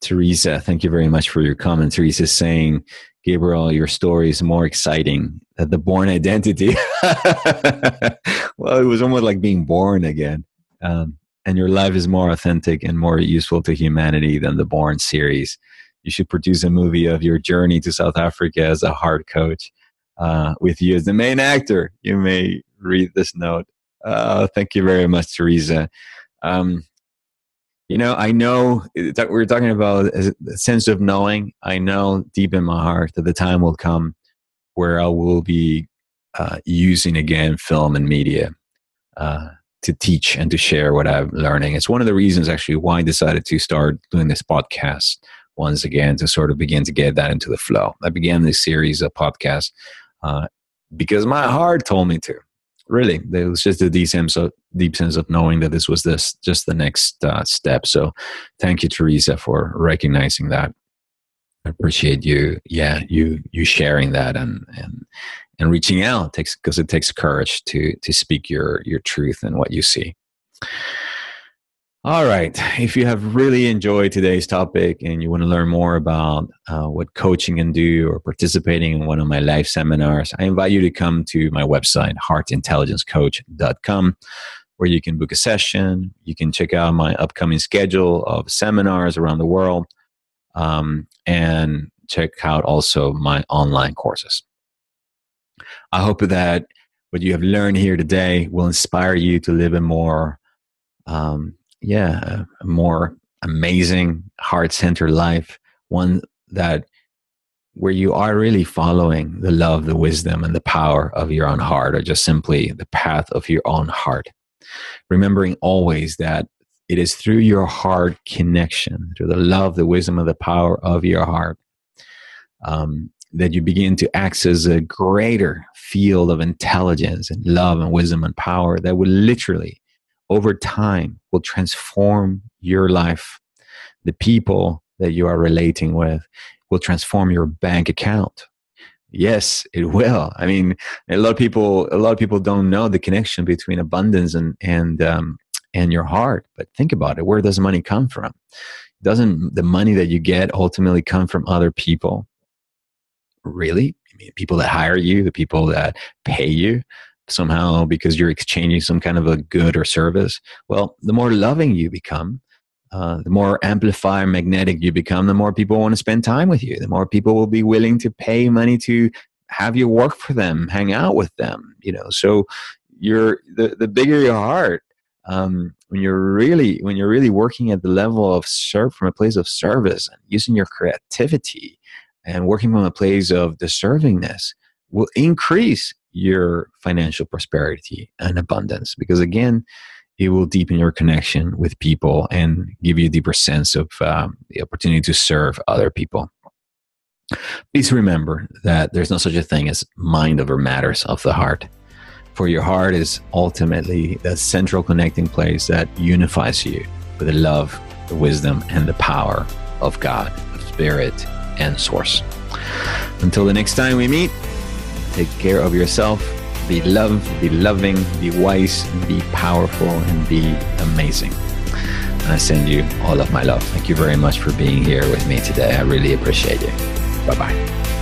Teresa, thank you very much for your comment. Teresa saying, Gabriel, your story is more exciting than the Bourne Identity. well, it was almost like being born again. Um, and your life is more authentic and more useful to humanity than the Bourne series. You should produce a movie of your journey to South Africa as a heart coach uh, with you as the main actor. You may read this note. Uh, thank you very much, Teresa. Um, you know, I know that we're talking about a sense of knowing. I know deep in my heart that the time will come where I will be uh, using again film and media uh, to teach and to share what I'm learning. It's one of the reasons actually why I decided to start doing this podcast once again to sort of begin to get that into the flow. I began this series of podcasts uh, because my heart told me to. Really, it was just a deep sense of deep sense of knowing that this was this just the next uh, step. So, thank you, Teresa, for recognizing that. I appreciate you, yeah, you you sharing that and and and reaching out takes because it takes courage to to speak your your truth and what you see. All right. If you have really enjoyed today's topic and you want to learn more about uh, what coaching can do or participating in one of my live seminars, I invite you to come to my website, heartintelligencecoach.com, where you can book a session. You can check out my upcoming schedule of seminars around the world um, and check out also my online courses. I hope that what you have learned here today will inspire you to live a more um, yeah, a more amazing, heart centered life, one that where you are really following the love, the wisdom, and the power of your own heart, or just simply the path of your own heart. Remembering always that it is through your heart connection, through the love, the wisdom, and the power of your heart, um, that you begin to access a greater field of intelligence and love and wisdom and power that will literally over time will transform your life. The people that you are relating with will transform your bank account. Yes, it will. I mean, a lot of people, a lot of people don't know the connection between abundance and and um, and your heart. But think about it: where does money come from? Doesn't the money that you get ultimately come from other people? Really? I mean, people that hire you, the people that pay you, somehow because you're exchanging some kind of a good or service. Well, the more loving you become, uh, the more amplifier magnetic you become, the more people want to spend time with you. The more people will be willing to pay money to have you work for them, hang out with them. You know, so you're the the bigger your heart. Um, when you're really when you're really working at the level of serve from a place of service and using your creativity and working from a place of deservingness will increase your financial prosperity and abundance because again it will deepen your connection with people and give you a deeper sense of um, the opportunity to serve other people. Please remember that there's no such a thing as mind over matters of the heart for your heart is ultimately the central connecting place that unifies you with the love the wisdom and the power of god of spirit and source until the next time we meet Take care of yourself. Be loved, be loving, be wise, be powerful, and be amazing. I send you all of my love. Thank you very much for being here with me today. I really appreciate you. Bye bye.